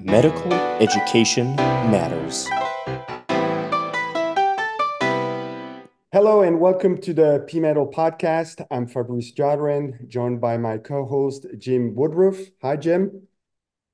Medical Education Matters. Hello and welcome to the P-METaL podcast. I'm Fabrice Jotterand, joined by my co-host Jim Woodruff. Hi, Jim.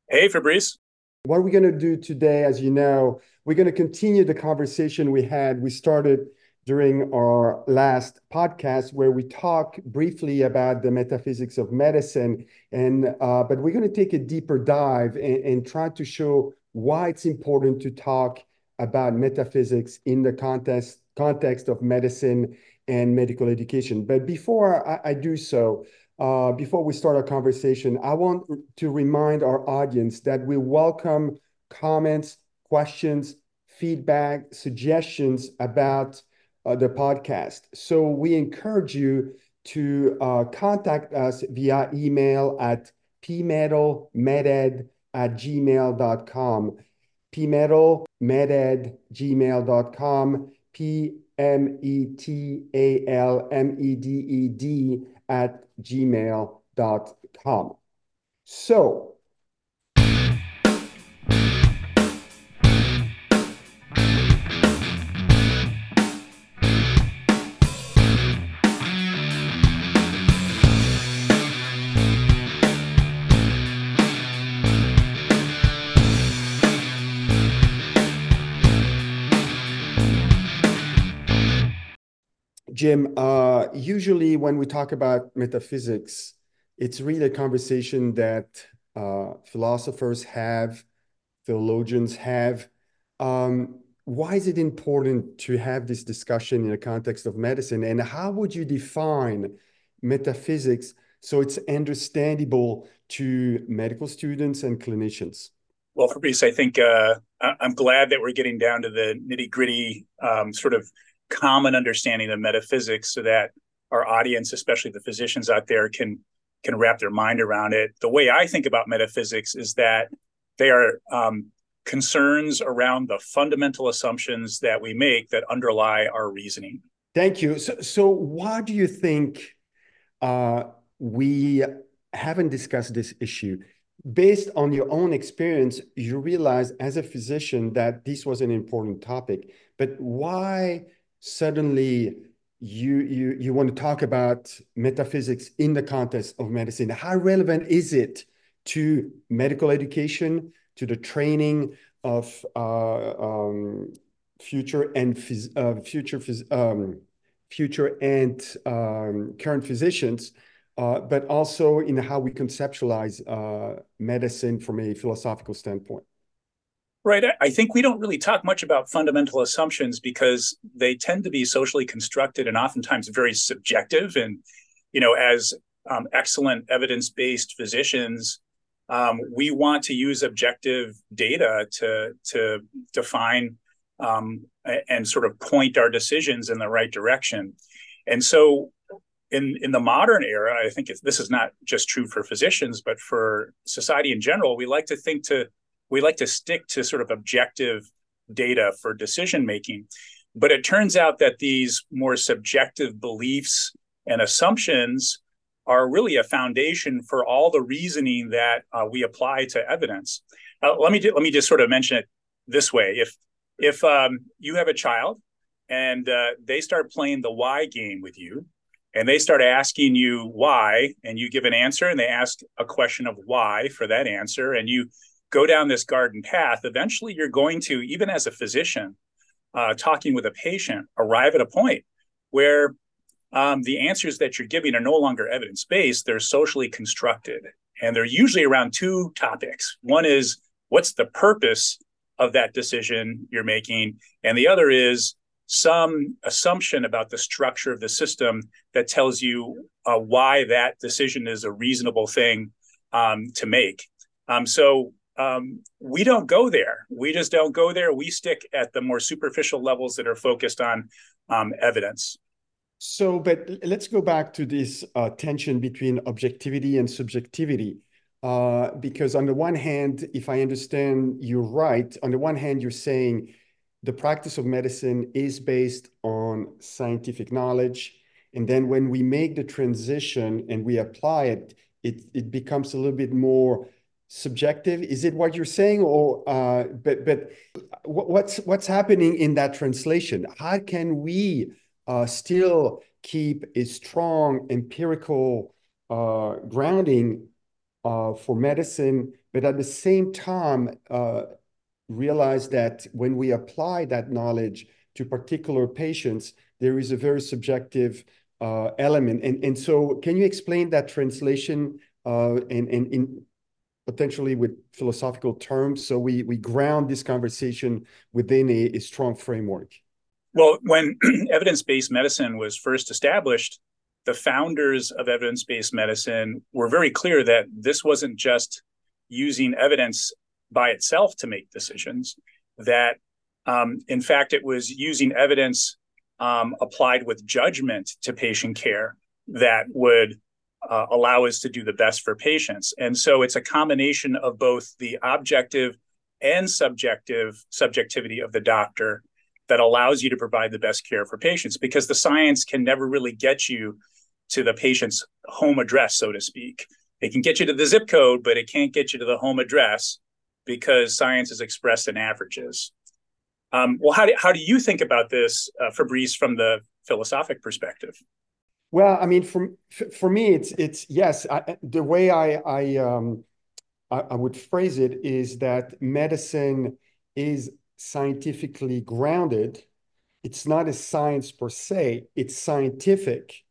Hey, Fabrice. What are we're going to do today, as you know, we're going to continue the conversation we had. We started during our last podcast where we talk briefly about the metaphysics of medicine. And uh, but we're going to take a deeper dive and, and, try to show why it's important to talk about metaphysics in the context context of medicine and medical education. But before i, I do so uh, before we start our conversation i want to remind our audience that we welcome comments questions feedback suggestions about the podcast. So we encourage you to uh, contact us via email at pmetalmeded at gmail.com. pmetalmeded gmail.com. P-M-E-T-A-L-M-E-D-E-D at gmail.com. So Jim, uh, usually when we talk about metaphysics, it's really a conversation that uh, philosophers have, theologians have. Um, why is it important to have this discussion in the context of medicine? And how would you define metaphysics so it's understandable to medical students and clinicians? Well, Fabrice, I think uh, I'm glad that we're getting down to the nitty gritty um, sort of common understanding of metaphysics so that our audience, especially the physicians out there, can can wrap their mind around it. The way I think about metaphysics is that they are um, concerns around the fundamental assumptions that we make that underlie our reasoning. Thank you. So, so why do you think uh, we haven't discussed this issue? Based on your own experience, you realize as a physician that this was an important topic. But why suddenly you you you want to talk about metaphysics in the context of medicine. How relevant is it to medical education to the training of uh, um, future and uh, future um, future and um, current physicians uh, but also in how we conceptualize uh, medicine from a philosophical standpoint Right. I think we don't really talk much about fundamental assumptions because they tend to be socially constructed and oftentimes very subjective. And, you know, as um, excellent evidence based physicians, um, we want to use objective data to to define um, and sort of point our decisions in the right direction. And so, in in the modern era, I think this is not just true for physicians, but for society in general. We like to think to we like to stick to sort of objective data for decision making. But it turns out that these more subjective beliefs and assumptions are really a foundation for all the reasoning that uh, we apply to evidence. Uh, let me let me just sort of mention it this way: if if um, you have a child and uh, they start playing the why game with you, and they start asking you why, and you give an answer, and they ask a question of why for that answer, and you go down this garden path, eventually you're going to, even as a physician, uh, talking with a patient, arrive at a point where um, the answers that you're giving are no longer evidence based, they're socially constructed. And they're usually around two topics. One is what's the purpose of that decision you're making? And the other is some assumption about the structure of the system that tells you uh, why that decision is a reasonable thing um, to make. Um, so um, we don't go there. We just don't go there. We stick at the more superficial levels that are focused on um, evidence. So, but let's go back to this uh, tension between objectivity and subjectivity. Uh, because on the one hand, if I understand you right, on the one hand, you're saying the practice of medicine is based on scientific knowledge. And then when we make the transition and we apply it, it, it becomes a little bit more subjective? Is it what you're saying, or uh, but but what's what's happening in that translation? How can we uh, still keep a strong empirical uh, grounding uh, for medicine, but at the same time uh, realize that when we apply that knowledge to particular patients, there is a very subjective uh, element. And, and so can you explain that translation uh, and, and in potentially with philosophical terms so we, we ground this conversation within a, a strong framework? Well, when evidence-based medicine was first established, the founders of evidence-based medicine were very clear that this wasn't just using evidence by itself to make decisions, that um, in fact, it was using evidence um, applied with judgment to patient care that would uh, allow us to do the best for patients. And so it's a combination of both the objective and subjective subjectivity of the doctor that allows you to provide the best care for patients because the science can never really get you to the patient's home address, so to speak. It can get you to the zip code, but it can't get you to the home address because science is expressed in averages. Um, well, how do, how do you think about this, uh, Fabrice, from the philosophic perspective? Well, I mean, for for me, it's it's yes. I, the way I I, um, I I would phrase it is that medicine is scientifically grounded. It's not a science per se. It's scientific,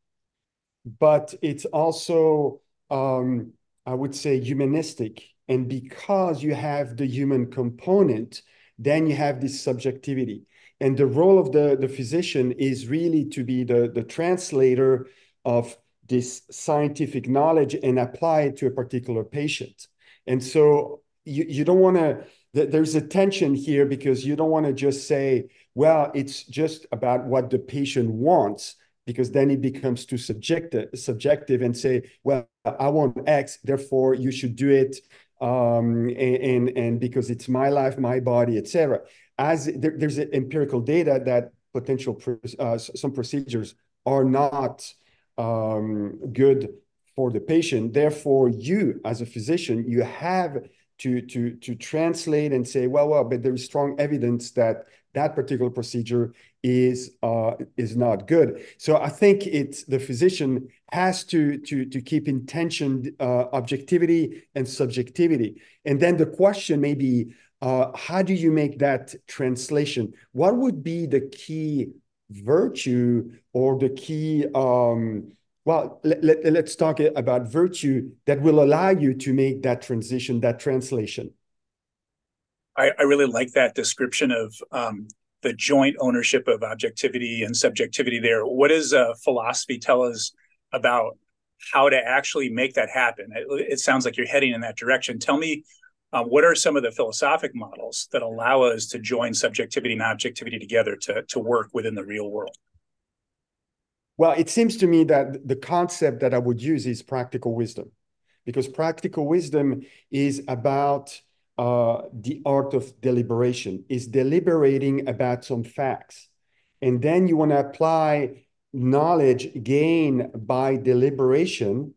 but it's also um, I would say humanistic. And because you have the human component, then you have this subjectivity. And the role of the, the physician is really to be the, the translator of this scientific knowledge and apply it to a particular patient. And so you, you don't want to, there's a tension here because you don't want to just say, well, it's just about what the patient wants, because then it becomes too subjective, subjective and say, well, I want X, therefore you should do it um, and, and, and because it's my life, my body, etc. As there, there's empirical data that potential uh, some procedures are not um, good for the patient. Therefore, you as a physician, you have to to to translate and say, well, well, but there is strong evidence that that particular procedure is uh, is not good. So I think it's the physician has to to to keep in tension uh, objectivity and subjectivity, and then the question may be, uh, how do you make that translation? What would be the key virtue or the key um, well let, let, let's talk about virtue that will allow you to make that transition that translation I, I really like that description of um, the joint ownership of objectivity and subjectivity there. What does uh, philosophy tell us about how to actually make that happen? It, it sounds like you're heading in that direction. Tell me, uh, what are some of the philosophic models that allow us to join subjectivity and objectivity together to, to work within the real world? Well, it seems to me that the concept that I would use is practical wisdom, because practical wisdom is about uh, the art of deliberation, is deliberating about some facts. And then you want to apply knowledge gained by deliberation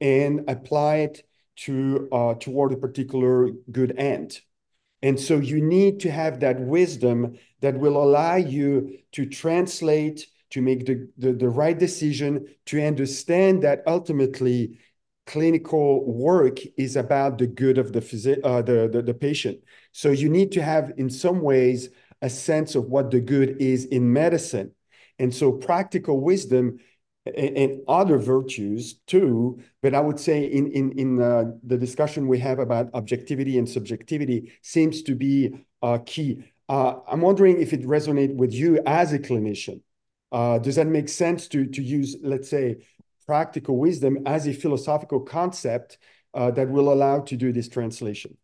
and apply it to uh, toward a particular good end. And so you need to have that wisdom that will allow you to translate, to make the, the, the right decision, to understand that ultimately clinical work is about the good of the, phys- uh, the, the, the patient. So you need to have, in some ways, a sense of what the good is in medicine. And so practical wisdom and, other virtues too, but I would say in, in, in uh, the discussion we have about objectivity and subjectivity seems to be uh, key. Uh, I'm wondering if it resonates with you as a clinician. Uh, does that make sense to, to use, let's say, practical wisdom as a philosophical concept uh, that will allow to do this translation.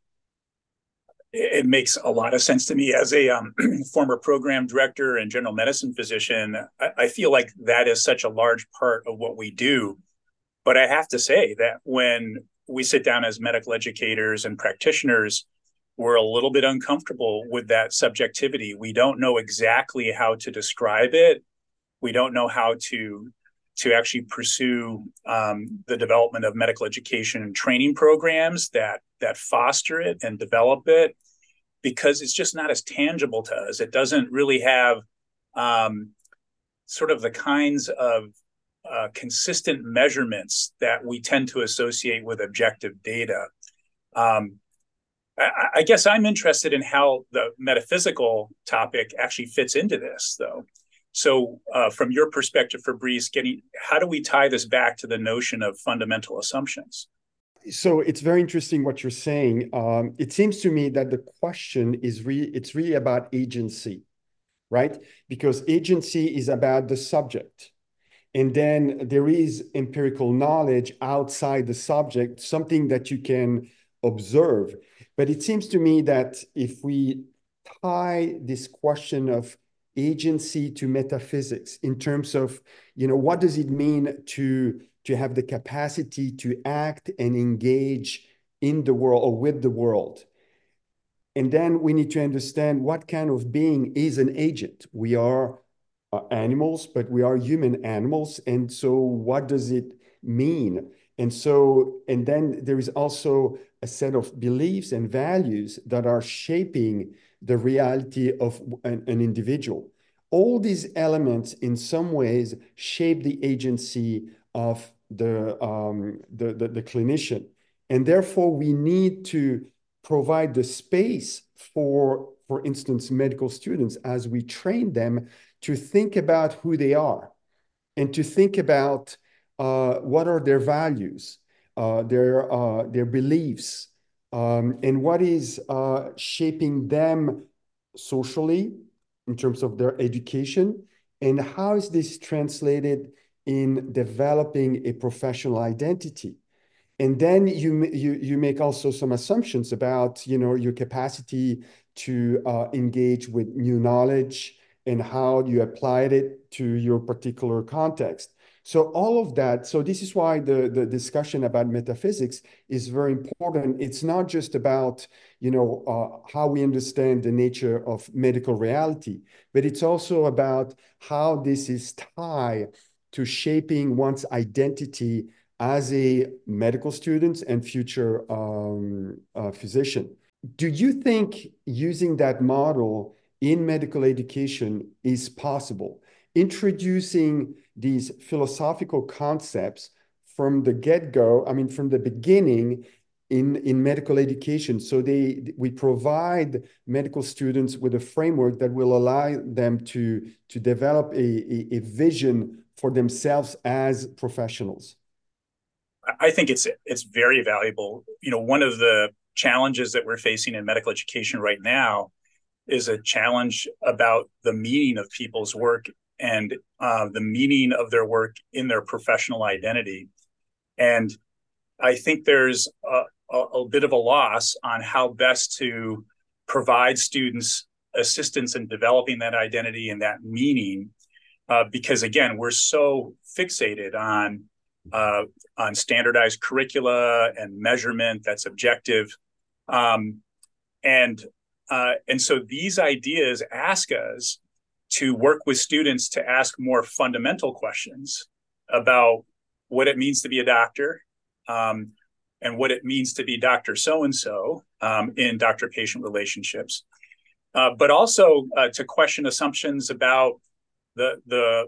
It makes a lot of sense to me as a um, former program director and general medicine physician. I, I feel like that is such a large part of what we do. But I have to say that when we sit down as medical educators and practitioners, we're a little bit uncomfortable with that subjectivity. We don't know exactly how to describe it. We don't know how to to actually pursue um, the development of medical education and training programs that that foster it and develop it because it's just not as tangible to us. It doesn't really have um, sort of the kinds of uh, consistent measurements that we tend to associate with objective data. Um, I, I, guess I'm interested in how the metaphysical topic actually fits into this, though. So, uh, from your perspective, Fabrice, getting how do we tie this back to the notion of fundamental assumptions? So it's very interesting what you're saying. Um, it seems to me that the question is really it's really about agency, right? Because agency is about the subject. And then there is empirical knowledge outside the subject, something that you can observe. But it seems to me that if we tie this question of agency to metaphysics in terms of, you know, what does it mean to, to have the capacity to act and engage in the world or with the world? And then we need to understand what kind of being is an agent. We are uh, animals, but we are human animals. And so what does it mean? And so, and then there is also a set of beliefs and values that are shaping the reality of an, an individual. All these elements, in some ways, shape the agency of the, um, the, the, the clinician. And therefore, we need to provide the space for, for instance, medical students as we train them to think about who they are and to think about uh, what are their values, uh, their, uh, their beliefs, um, and what is uh, shaping them socially in terms of their education, and how is this translated in developing a professional identity. And then you, you, you make also some assumptions about you know, your capacity to uh, engage with new knowledge, and how you applied it to your particular context. So all of that, so this is why the, the discussion about metaphysics is very important. It's not just about, you know, uh, how we understand the nature of medical reality, but it's also about how this is tied to shaping one's identity as a medical student and future um, uh, physician. Do you think using that model in medical education is possible. Introducing these philosophical concepts from the get-go, I mean, from the beginning in, in medical education. So they we provide medical students with a framework that will allow them to, to develop a, a, a vision for themselves as professionals. I think it's it's very valuable. You know, one of the challenges that we're facing in medical education right now is a challenge about the meaning of people's work and uh, the meaning of their work in their professional identity. And I think there's a, a, a bit of a loss on how best to provide students assistance in developing that identity and that meaning. Uh, because again, we're so fixated on uh, on standardized curricula and measurement that's objective. Um, and uh, and so these ideas ask us to work with students to ask more fundamental questions about what it means to be a doctor um, and what it means to be Dr. So and so in doctor patient relationships, uh, but also uh, to question assumptions about the, the,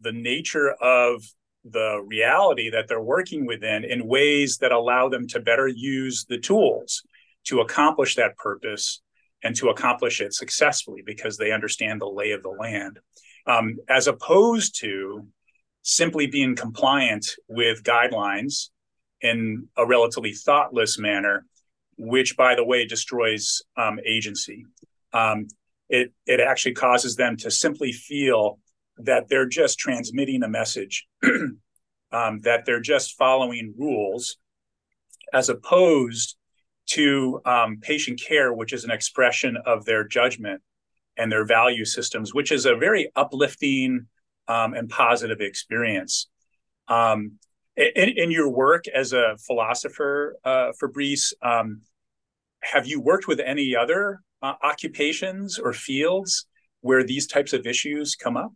the nature of the reality that they're working within in ways that allow them to better use the tools to accomplish that purpose and to accomplish it successfully because they understand the lay of the land, um, as opposed to simply being compliant with guidelines in a relatively thoughtless manner, which, by the way, destroys um, agency. Um, it, it actually causes them to simply feel that they're just transmitting a message, um, that they're just following rules, as opposed to um, patient care, which is an expression of their judgment and their value systems, which is a very uplifting um, and positive experience. Um, in, in, your work as a philosopher, uh, Fabrice, um, have you worked with any other uh, occupations or fields where these types of issues come up?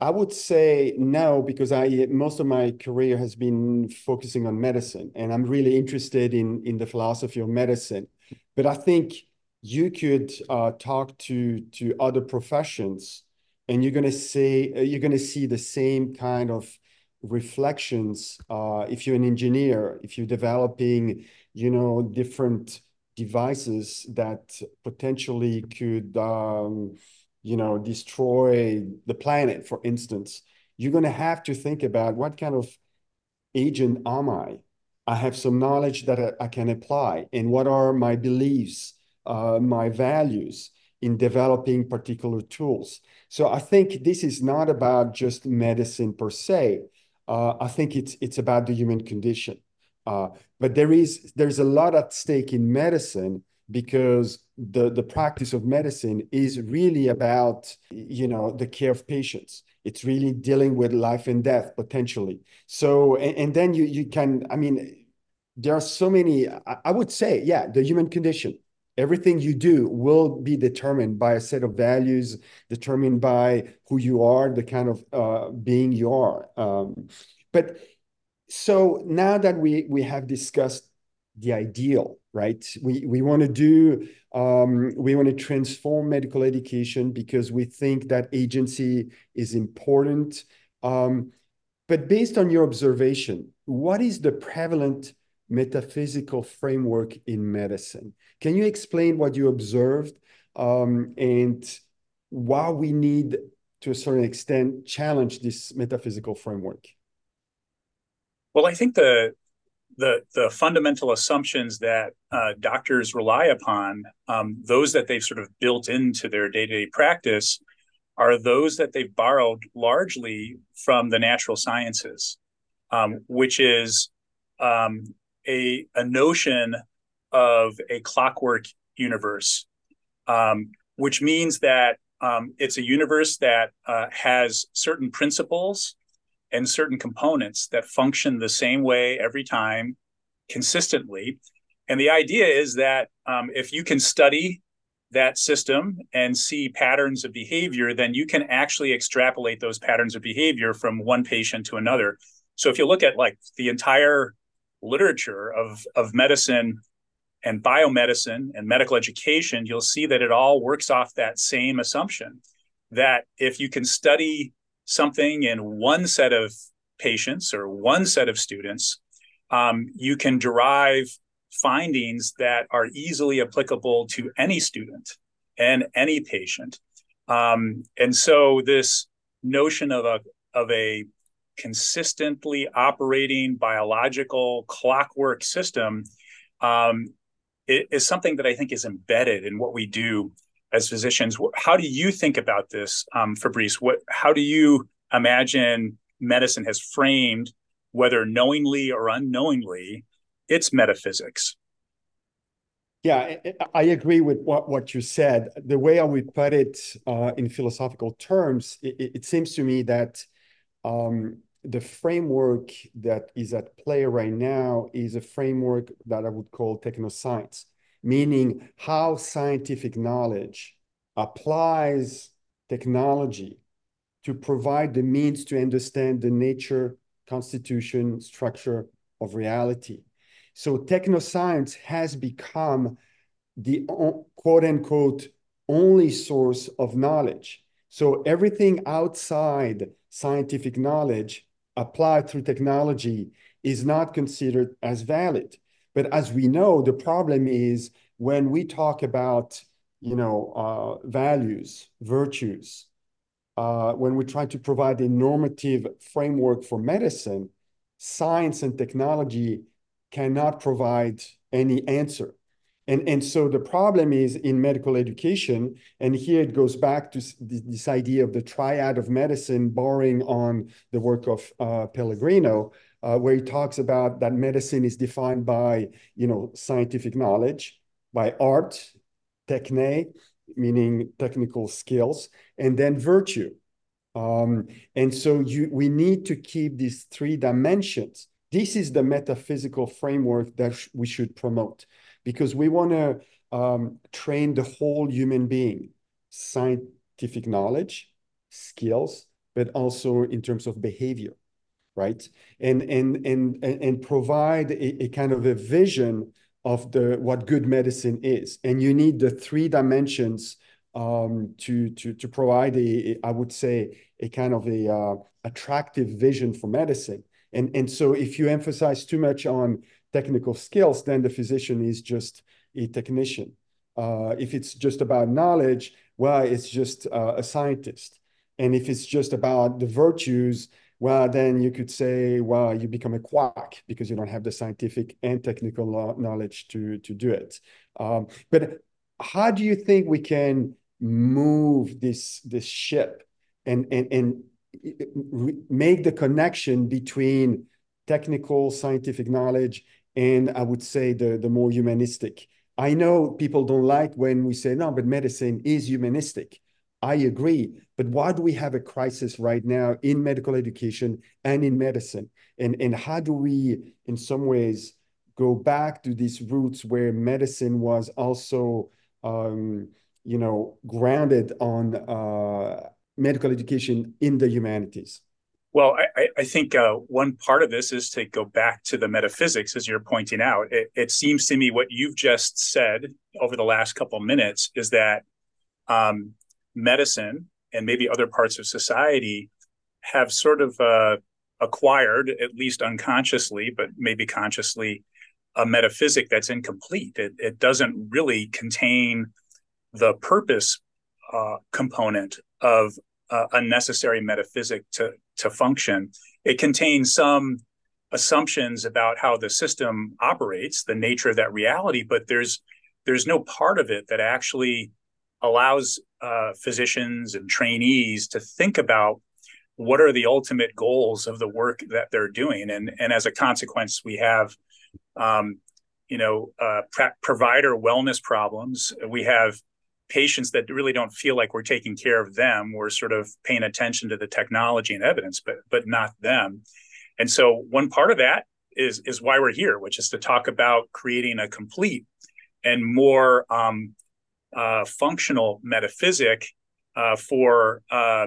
I would say no, because I most of my career has been focusing on medicine, and I'm really interested in in the philosophy of medicine. But I think you could uh, talk to to other professions, and you're gonna say uh, you're gonna see the same kind of reflections. Uh, if you're an engineer, if you're developing, you know, different devices that potentially could um, you know, destroy the planet, for instance, you're going to have to think about what kind of agent am I? I have some knowledge that I, I can apply, and what are my beliefs, uh, my values in developing particular tools. So I think this is not about just medicine per se. Uh, I think it's it's about the human condition. Uh, but there is there's a lot at stake in medicine because the, the practice of medicine is really about you know the care of patients. It's really dealing with life and death potentially. So and, and then you you can i mean there are so many I, I would say yeah the human condition. Everything you do will be determined by a set of values determined by who you are the kind of uh, being you are. Um, but so now that we we have discussed the ideal right? We, we want to do, um, we want to transform medical education because we think that agency is important. Um, but based on your observation, what is the prevalent metaphysical framework in medicine? Can you explain what you observed um, and why we need, to a certain extent, challenge this metaphysical framework? Well, I think the the the fundamental assumptions that uh, doctors rely upon, um, those that they've sort of built into their day to day practice, are those that they've borrowed largely from the natural sciences, um, which is um, a a notion of a clockwork universe, um, which means that um, it's a universe that uh, has certain principles and certain components that function the same way every time consistently. And the idea is that um, if you can study that system and see patterns of behavior, then you can actually extrapolate those patterns of behavior from one patient to another. So if you look at like the entire literature of, of medicine and biomedicine and medical education, you'll see that it all works off that same assumption that if you can study something in one set of patients or one set of students, um, you can derive findings that are easily applicable to any student and any patient. Um, and so this notion of a of a consistently operating biological clockwork system um, is something that I think is embedded in what we do as physicians. How do you think about this, um, Fabrice? What how do you imagine medicine has framed, whether knowingly or unknowingly, its metaphysics? Yeah, I agree with what, what you said. The way I would put it uh, in philosophical terms, it, it, seems to me that um, the framework that is at play right now is a framework that I would call technoscience meaning how scientific knowledge applies technology to provide the means to understand the nature, constitution, structure of reality. So technoscience has become the quote unquote only source of knowledge. So everything outside scientific knowledge applied through technology is not considered as valid. But as we know, the problem is when we talk about, you know, uh, values, virtues, uh, when we try to provide a normative framework for medicine, science and technology cannot provide any answer. And, and so the problem is in medical education, and here it goes back to this idea of the triad of medicine, borrowing on the work of uh, Pellegrino, uh, where he talks about that medicine is defined by, you know, scientific knowledge, by art, techne, meaning technical skills, and then virtue. Um, and so you, we need to keep these three dimensions. This is the metaphysical framework that sh we should promote because we want to um, train the whole human being, scientific knowledge, skills, but also in terms of behavior, right? And and and and provide a, a kind of a vision of the what good medicine is. And you need the three dimensions um, to to to provide a, a I would say a kind of a uh, attractive vision for medicine. And and so if you emphasize too much on technical skills, then the physician is just a technician. Uh, if it's just about knowledge, well, it's just uh, a scientist. And if it's just about the virtues, well, then you could say, well, you become a quack because you don't have the scientific and technical knowledge to, to do it. Um, but how do you think we can move this, this ship and, and, and make the connection between technical scientific knowledge and I would say the, the more humanistic? I know people don't like when we say, no, but medicine is humanistic. I agree. But why do we have a crisis right now in medical education and in medicine? And, and how do we, in some ways, go back to these roots where medicine was also, um, you know, grounded on uh, medical education in the humanities? Well, I, I think uh, one part of this is to go back to the metaphysics, as you're pointing out. It, it seems to me what you've just said over the last couple of minutes is that um, medicine and maybe other parts of society have sort of uh, acquired, at least unconsciously, but maybe consciously, a metaphysic that's incomplete. It, it doesn't really contain the purpose uh, component of uh, a necessary metaphysic to to function. It contains some assumptions about how the system operates, the nature of that reality, but there's there's no part of it that actually allows uh, physicians and trainees to think about what are the ultimate goals of the work that they're doing, and and as a consequence, we have. Um, you know, uh, provider wellness problems. We have patients that really don't feel like we're taking care of them. We're sort of paying attention to the technology and evidence, but but not them. And so one part of that is is why we're here, which is to talk about creating a complete and more um, uh, functional metaphysic uh, for uh,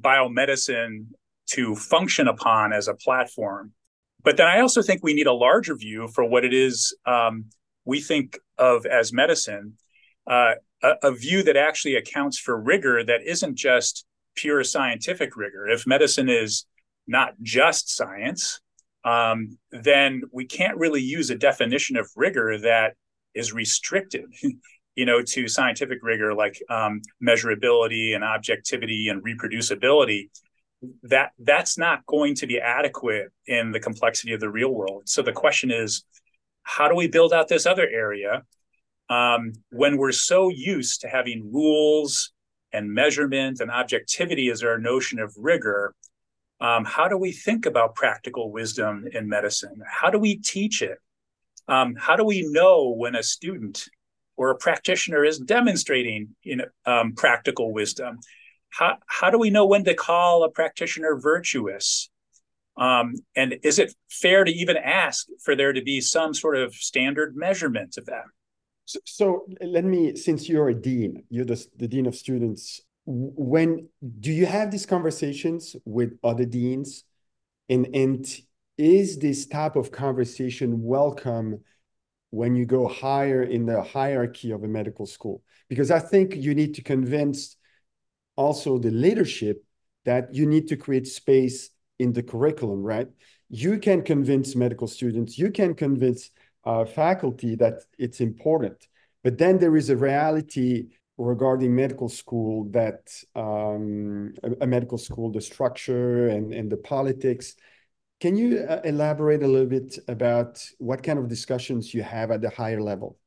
biomedicine to function upon as a platform. But then I also think we need a larger view for what it is um, we think of as medicine. Uh, a, a view that actually accounts for rigor that isn't just pure scientific rigor. If medicine is not just science, um, then we can't really use a definition of rigor that is restricted, you know, to scientific rigor like um, measurability and objectivity and reproducibility. That that's not going to be adequate in the complexity of the real world. So the question is, how do we build out this other area um, when we're so used to having rules and measurement and objectivity as our notion of rigor, um, how do we think about practical wisdom in medicine? How do we teach it? Um, how do we know when a student or a practitioner is demonstrating know, um, practical wisdom? How, how do we know when to call a practitioner virtuous? Um, and is it fair to even ask for there to be some sort of standard measurement of that? So, so, let me, since you're a dean, you're the, the dean of students, when do you have these conversations with other deans? And, and is this type of conversation welcome when you go higher in the hierarchy of a medical school? Because I think you need to convince also the leadership that you need to create space in the curriculum, right? You can convince medical students, you can convince uh, faculty that it's important. But then there is a reality regarding medical school that um, a, a, medical school, the structure and, and the politics. Can you uh, elaborate a little bit about what kind of discussions you have at the higher level?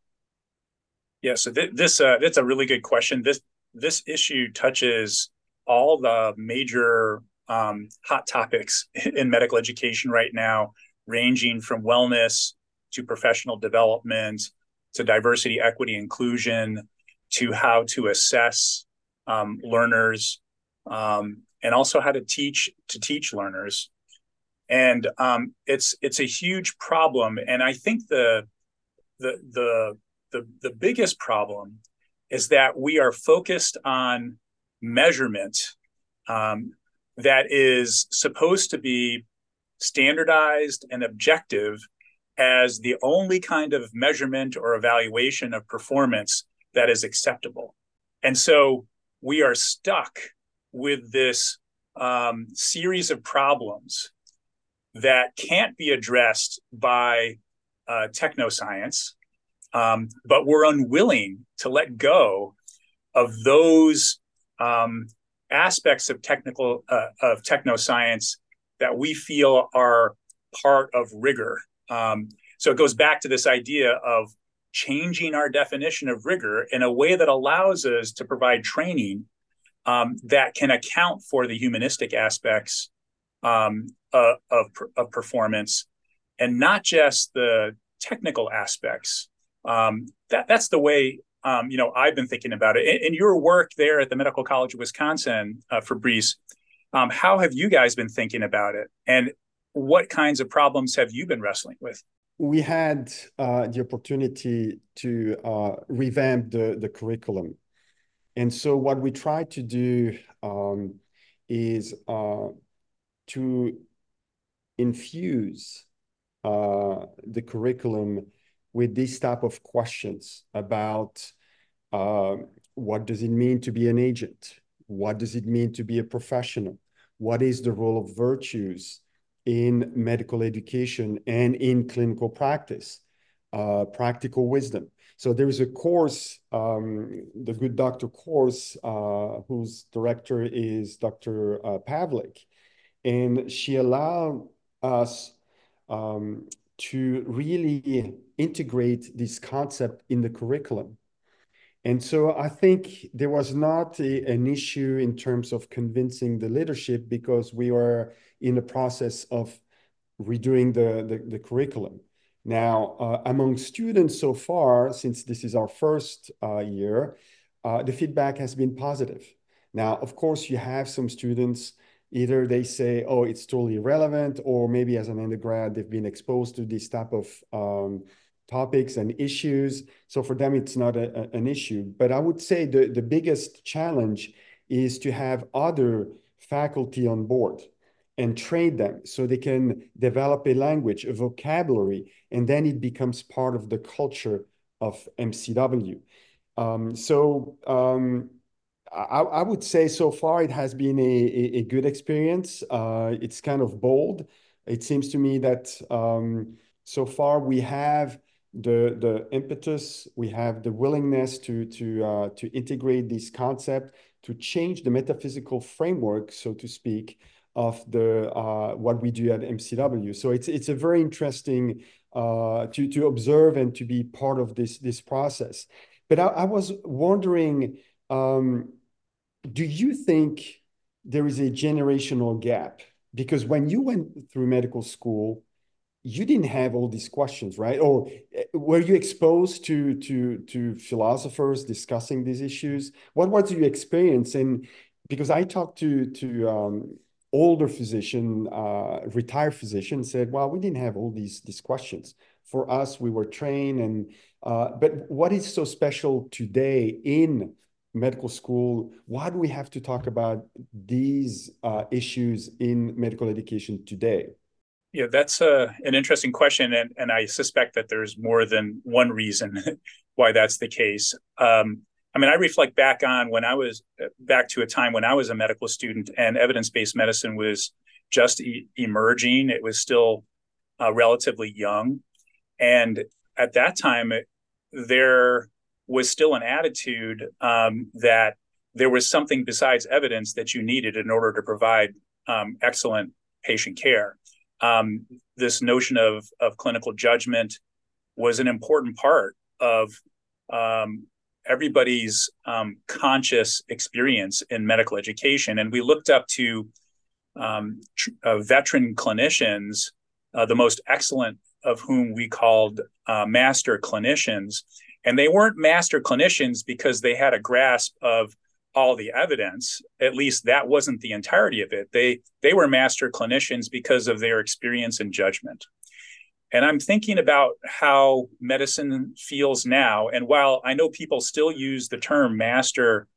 Yeah, so th- this uh, that's a really good question. This this issue touches all the major um, hot topics in medical education right now, ranging from wellness to professional development, to diversity, equity, inclusion, to how to assess um, learners, um, and also how to teach to teach learners. And um, it's it's a huge problem. And I think the the the the the biggest problem is that we are focused on measurement um, that is supposed to be standardized and objective as the only kind of measurement or evaluation of performance that is acceptable. And so we are stuck with this um, series of problems that can't be addressed by uh, technoscience, um, but we're unwilling to let go of those um, aspects of technical uh, of technoscience that we feel are part of rigor. Um, so it goes back to this idea of changing our definition of rigor in a way that allows us to provide training um, that can account for the humanistic aspects um, uh, of, of performance and not just the technical aspects. Um, that that's the way um, you know I've been thinking about it. In, in, your work there at the Medical College of Wisconsin, uh, Fabrice, um, how have you guys been thinking about it, and what kinds of problems have you been wrestling with? We had uh, the opportunity to uh, revamp the the curriculum, and so what we tried to do um, is uh, to infuse uh, the curriculum with these type of questions about uh, what does it mean to be an agent? What does it mean to be a professional? What is the role of virtues in medical education and in clinical practice? Uh, practical wisdom. So there is a course, um, the Good Doctor course, uh, whose director is Dr. Uh, Pavlik, and she allowed us um, to really integrate this concept in the curriculum. And so I think there was not a, an issue in terms of convincing the leadership because we were in the process of redoing the, the, the curriculum. Now, uh, among students so far, since this is our first uh, year, uh, the feedback has been positive. Now, of course, you have some students either they say, oh, it's totally irrelevant, or maybe as an undergrad, they've been exposed to this type of um, topics and issues. So for them, it's not a, a, an issue. But I would say the, the biggest challenge is to have other faculty on board and train them so they can develop a language, a vocabulary, and then it becomes part of the culture of MCW. Um, so um, I, I, would say so far it has been a, a, good experience. Uh, it's kind of bold. It seems to me that um, so far we have the the impetus, we have the willingness to to uh, to integrate this concept, to change the metaphysical framework, so to speak, of the uh, what we do at MCW. So it's it's a very interesting uh, to to observe and to be part of this this process. But I, I was wondering. Um, do you think there is a generational gap? Because when you went through medical school, you didn't have all these questions, right? Or eh, were you exposed to to to philosophers discussing these issues? What was your experience? And because I talked to to um, older physician, uh, retired physician, said, "Well, we didn't have all these these questions. For us, we were trained." And uh, but what is so special today in medical school? Why do we have to talk about these uh, issues in medical education today? Yeah, that's a, uh, an interesting question, and, and I suspect that there's more than one reason why that's the case. Um, I mean, I reflect back on when I was uh, back to a time when I was a medical student and evidence based medicine was just e- emerging. It was still uh, relatively young. And at that time, it, there was still an attitude um, that there was something besides evidence that you needed in order to provide um, excellent patient care. Um, this notion of of clinical judgment was an important part of um, everybody's um, conscious experience in medical education, and we looked up to um, tr- uh, veteran clinicians, uh, the most excellent of whom we called uh, master clinicians, and they weren't master clinicians because they had a grasp of all the evidence. At least that wasn't the entirety of it. They they were master clinicians because of their experience and judgment. And I'm thinking about how medicine feels now. And while I know people still use the term master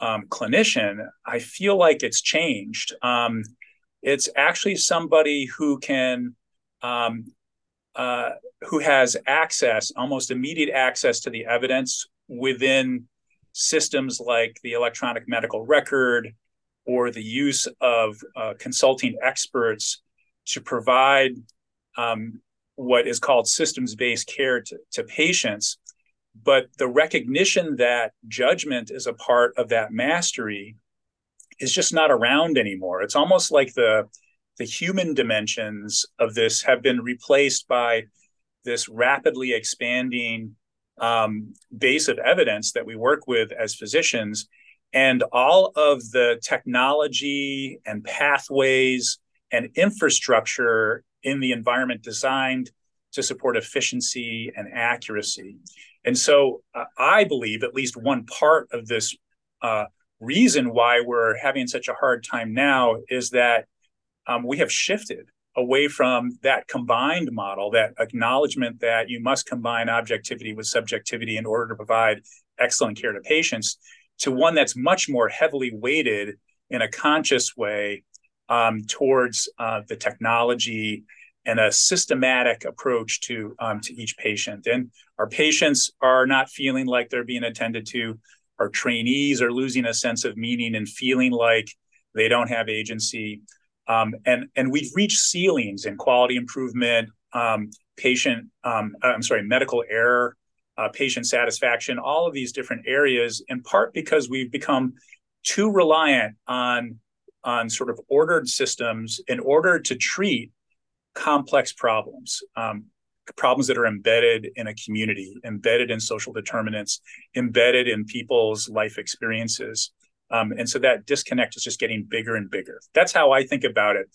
um, clinician, I feel like it's changed. Um, it's actually somebody who can, um, uh, who has access, almost immediate access to the evidence within systems like the electronic medical record or the use of uh, consulting experts to provide um, what is called systems based care to, to patients. But the recognition that judgment is a part of that mastery is just not around anymore. It's almost like the the human dimensions of this have been replaced by this rapidly expanding um, base of evidence that we work with as physicians and all of the technology and pathways and infrastructure in the environment designed to support efficiency and accuracy. And so uh, I believe at least one part of this uh, reason why we're having such a hard time now is that um, we have shifted away from that combined model, that acknowledgement that you must combine objectivity with subjectivity in order to provide excellent care to patients, to one that's much more heavily weighted in a conscious way um, towards uh, the technology and a systematic approach to um, to each patient. And our patients are not feeling like they're being attended to. Our trainees are losing a sense of meaning and feeling like they don't have agency. Um, and and we've reached ceilings in quality improvement, um, patient, um, I'm sorry, medical error, uh, patient satisfaction, all of these different areas, in part because we've become too reliant on on sort of ordered systems in order to treat complex problems, um, problems that are embedded in a community, embedded in social determinants, embedded in people's life experiences. Um, and so that disconnect is just getting bigger and bigger. That's how I think about it.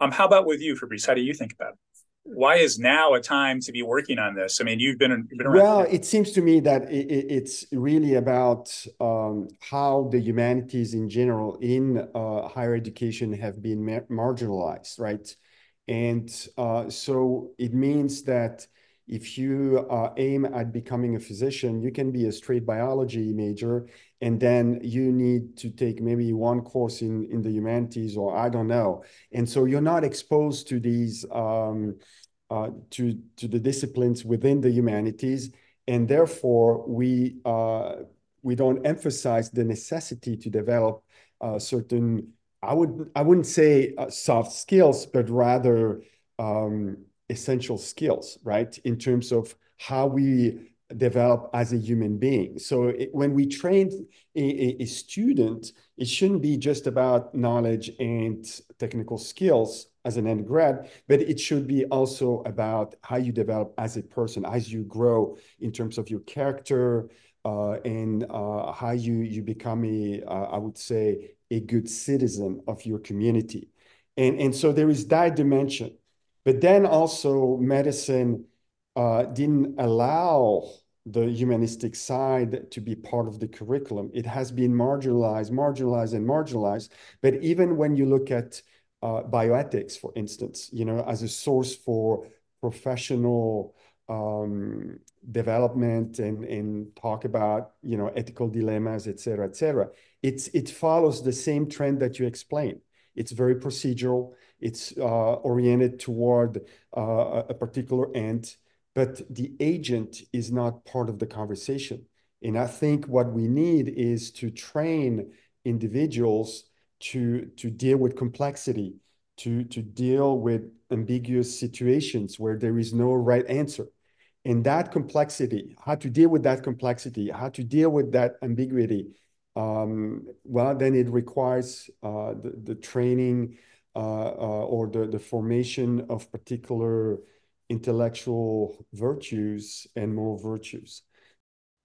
Um, how about with you, Fabrice? How do you think about it? Why is now a time to be working on this? I mean, you've been, you've been around. Well, it seems to me that it, it's really about um, how the humanities in general in uh, higher education have been marginalized, right? And uh, so it means that if you uh, aim at becoming a physician, you can be a straight biology major, and then you need to take maybe one course in, in the humanities, or I don't know. And so you're not exposed to these, um, uh, to, to the disciplines within the humanities. And therefore, we, uh, we don't emphasize the necessity to develop uh, certain, I, would, I wouldn't say uh, soft skills, but rather um, essential skills, right? In terms of how we develop as a human being. So it, when we train a, a, a, student, it shouldn't be just about knowledge and technical skills as an undergrad, but it should be also about how you develop as a person, as you grow in terms of your character uh, and uh, how you you become a, uh, I would say, a good citizen of your community. And, and so there is that dimension. But then also medicine uh, didn't allow the humanistic side to be part of the curriculum. It has been marginalized, marginalized, and marginalized. But even when you look at uh, bioethics, for instance, you know, as a source for professional um, development and, and talk about, you know, ethical dilemmas, et cetera, et cetera, it's, it follows the same trend that you explained. It's very procedural. It's uh, oriented toward uh, a particular end, but the agent is not part of the conversation. And I think what we need is to train individuals to, to deal with complexity, to, to deal with ambiguous situations where there is no right answer. And that complexity, how to deal with that complexity, how to deal with that ambiguity, um, well, then it requires uh, the, the training uh, uh, or the, the formation of particular intellectual virtues and moral virtues.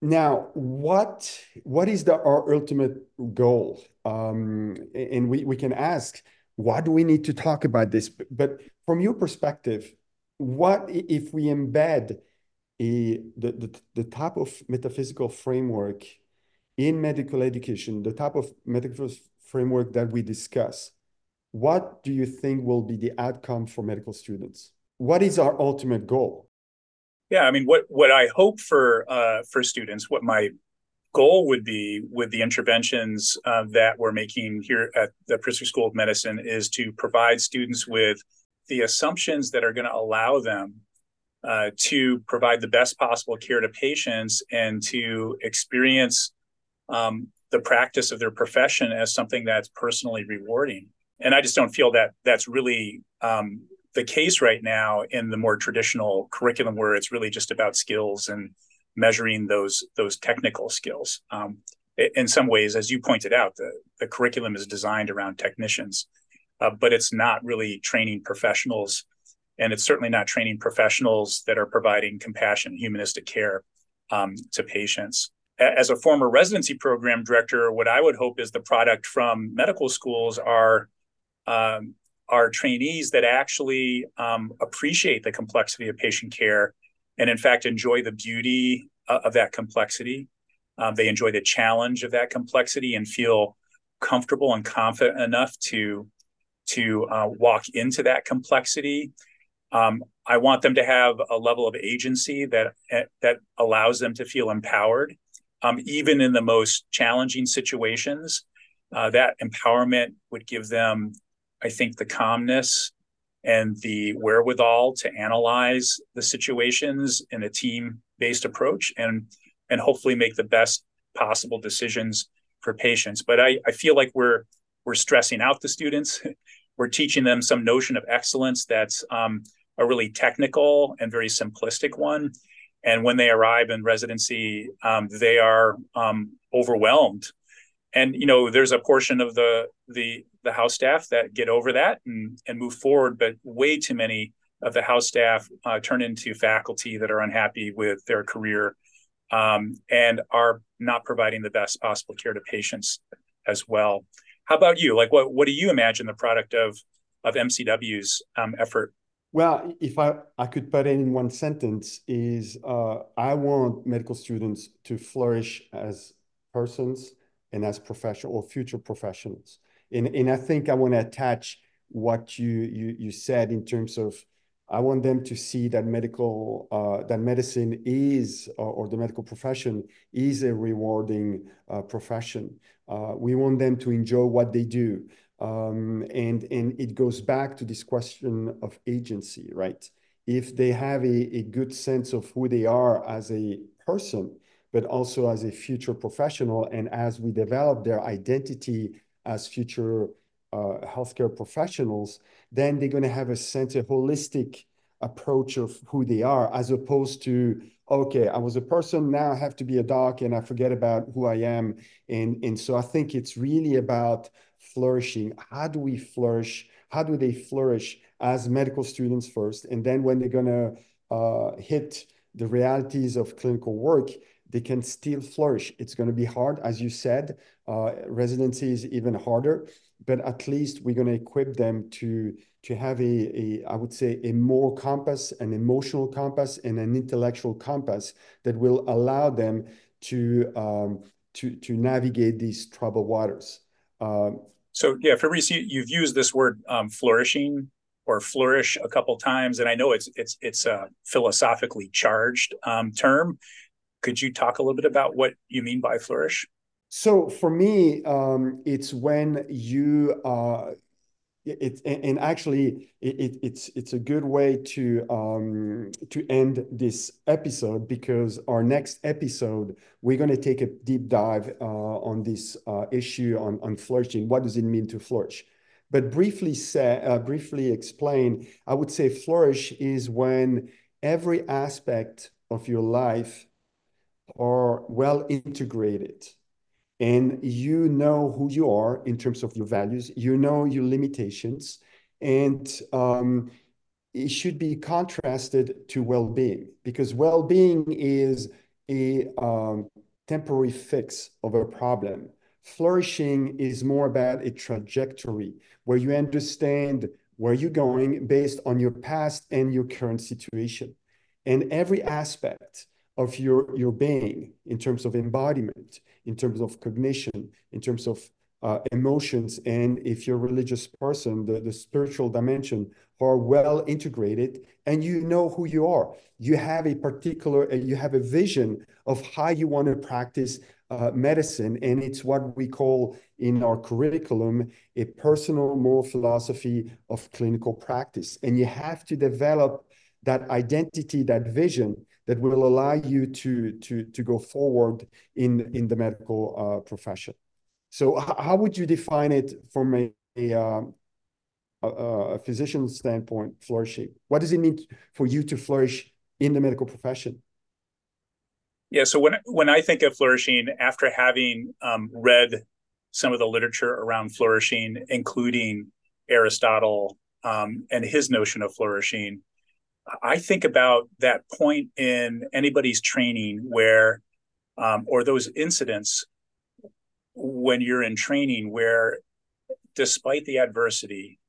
Now, what what is the our ultimate goal? Um, and we, we can ask, why do we need to talk about this? But from your perspective, what if we embed a, the, the, the type of metaphysical framework in medical education, the type of metaphysical framework that we discuss, what do you think will be the outcome for medical students? What is our ultimate goal? Yeah, I mean, what what I hope for uh, for students, what my goal would be with the interventions uh, that we're making here at the Pritzker School of Medicine is to provide students with the assumptions that are going to allow them uh, to provide the best possible care to patients and to experience um, the practice of their profession as something that's personally rewarding. And I just don't feel that that's really um, the case right now in the more traditional curriculum where it's really just about skills and measuring those those technical skills. Um, in some ways, as you pointed out, the, the curriculum is designed around technicians, uh, but it's not really training professionals, and it's certainly not training professionals that are providing compassion, humanistic care um, to patients. As a former residency program director, what I would hope is the product from medical schools are um, are trainees that actually um, appreciate the complexity of patient care and in fact enjoy the beauty uh, of that complexity. Um, they enjoy the challenge of that complexity and feel comfortable and confident enough to to uh, walk into that complexity. Um, I want them to have a level of agency that eh, that allows them to feel empowered, um, even in the most challenging situations. Uh, that empowerment would give them, I think, the calmness and the wherewithal to analyze the situations in a team based approach and and hopefully make the best possible decisions for patients. But i i feel like we're we're stressing out the students. We're teaching them some notion of excellence that's um, a really technical and very simplistic one. And when they arrive in residency um, they are um, overwhelmed. And you know there's a portion of the the the house staff that get over that and and move forward but way too many of the house staff uh, turn into faculty that are unhappy with their career um, and are not providing the best possible care to patients as well. How about you? Like what what do you imagine the product of of mcw's um, effort? Well, if I, I could put it in one sentence, is uh, I want medical students to flourish as persons, and as professional or future professionals. And, and I think I want to attach what you, you, you said in terms of I want them to see that medical, uh, that medicine is, uh, or the medical profession is a rewarding uh, profession. Uh, we want them to enjoy what they do. Um, and, and it goes back to this question of agency, right? If they have a, a good sense of who they are as a person, but also as a future professional. And as we develop their identity as future uh, healthcare professionals, then they're going to have a sense, a holistic approach of who they are, as opposed to, okay, I was a person, now I have to be a doc, and I forget about who I am. And, and so I think it's really about flourishing. How do we flourish? How do they flourish as medical students first? And then when they're going to uh, hit the realities of clinical work, they can still flourish. It's going to be hard, as you said. Uh, residency is even harder, but at least we're going to equip them to to have a, a I would say a moral compass, an emotional compass, and an intellectual compass that will allow them to um, to to navigate these troubled waters. Um, so yeah, Fabrice, you, you've used this word um, flourishing or flourish a couple times, and I know it's it's it's a philosophically charged um, term. Could you talk a little bit about what you mean by flourish? So for me, um, it's when you uh, it, and actually it, it's it's a good way to um, to end this episode because our next episode we're going to take a deep dive uh, on this uh, issue on on flourishing. What does it mean to flourish? But briefly say, uh, briefly explain, I would say flourish is when every aspect of your life are well integrated and you know who you are in terms of your values, you know your limitations, and um, it should be contrasted to well-being because well-being is a um, temporary fix of a problem. Flourishing is more about a trajectory where you understand where you're going based on your past and your current situation. And every aspect of your, your being in terms of embodiment, in terms of cognition, in terms of uh, emotions, and if you're a religious person, the, the spiritual dimension are well integrated and you know who you are. You have a particular, uh, you have a vision of how you want to practice uh, medicine, and it's what we call in our curriculum a personal moral philosophy of clinical practice. And you have to develop that identity, that vision that will allow you to, to, to go forward in, in the medical uh, profession. So how would you define it from a, a, um, a, a physician standpoint, flourishing? What does it mean for you to flourish in the medical profession? Yeah, so when when I think of flourishing, after having um, read some of the literature around flourishing, including Aristotle um, and his notion of flourishing, I think about that point in anybody's training where, um, or those incidents when you're in training where, despite the adversity,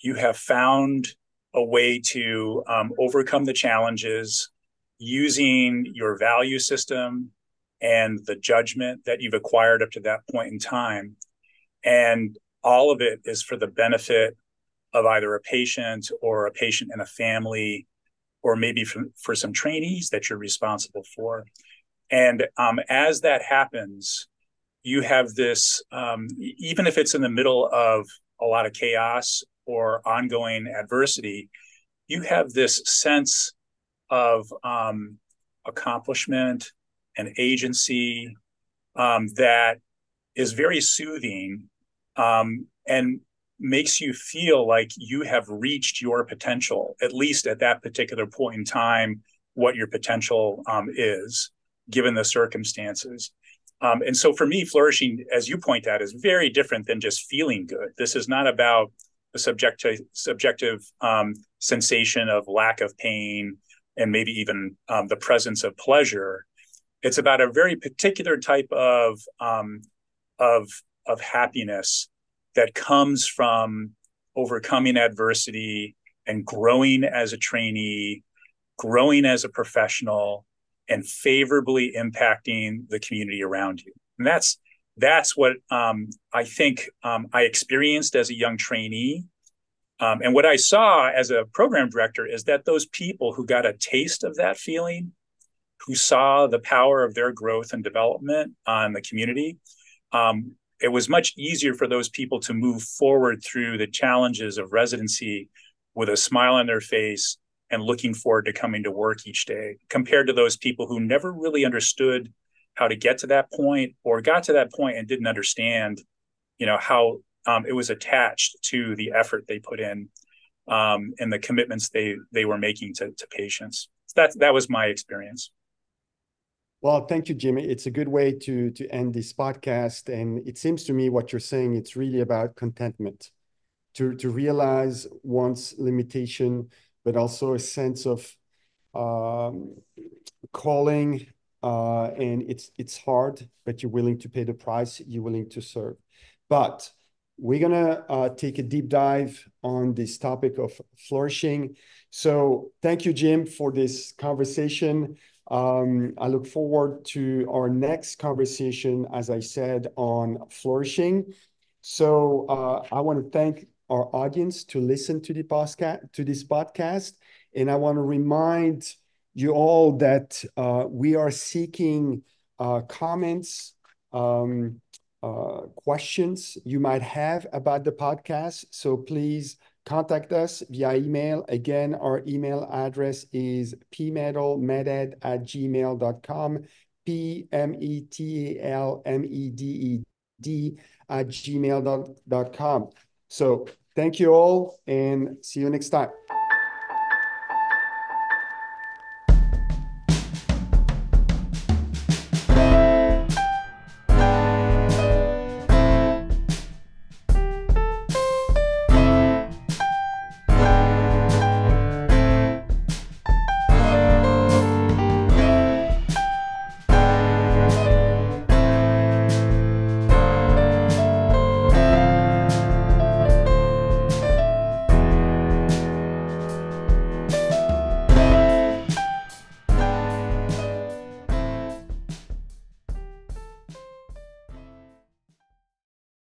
you have found a way to um, overcome the challenges using your value system and the judgment that you've acquired up to that point in time. And all of it is for the benefit of either a patient or a patient and a family, or maybe for, for some trainees that you're responsible for. And um, as that happens, you have this, um, even if it's in the middle of a lot of chaos or ongoing adversity, you have this sense of um, accomplishment and agency um, that is very soothing um, and makes you feel like you have reached your potential, at least at that particular point in time, what your potential um, is given the circumstances. Um, and so for me, flourishing, as you point out, is very different than just feeling good. This is not about a subjective subjective um, sensation of lack of pain and maybe even um, the presence of pleasure. It's about a very particular type of um, of of happiness that comes from overcoming adversity and growing as a trainee, growing as a professional, and favorably impacting the community around you. And that's that's what um, I think um, I experienced as a young trainee um, and what I saw as a program director is that those people who got a taste of that feeling, who saw the power of their growth and development on the community, um, it was much easier for those people to move forward through the challenges of residency with a smile on their face and looking forward to coming to work each day compared to those people who never really understood how to get to that point or got to that point and didn't understand you know how um, it was attached to the effort they put in um, and the commitments they they were making to, to patients. So that that was my experience. Well, thank you, Jimmy. It's a good way to to end this podcast. And it seems to me what you're saying, it's really about contentment, to to realize one's limitation, but also a sense of um, calling. Uh, and it's it's hard, but you're willing to pay the price. You're willing to serve. But we're to uh, take a deep dive on this topic of flourishing. So thank you, Jim, for this conversation. Um, I look forward to our next conversation, as I said, on flourishing. So uh, I want to thank our audience to listen to the podcast, to this podcast, and I want to remind you all that uh, we are seeking uh, comments, um, questions you might have about the podcast. So please contact us via email. Again, our email address is pmetalmeded at gmail.com, P-M-E-T-A-L-M-E-D-E-D at gmail.com. So thank you all and see you next time.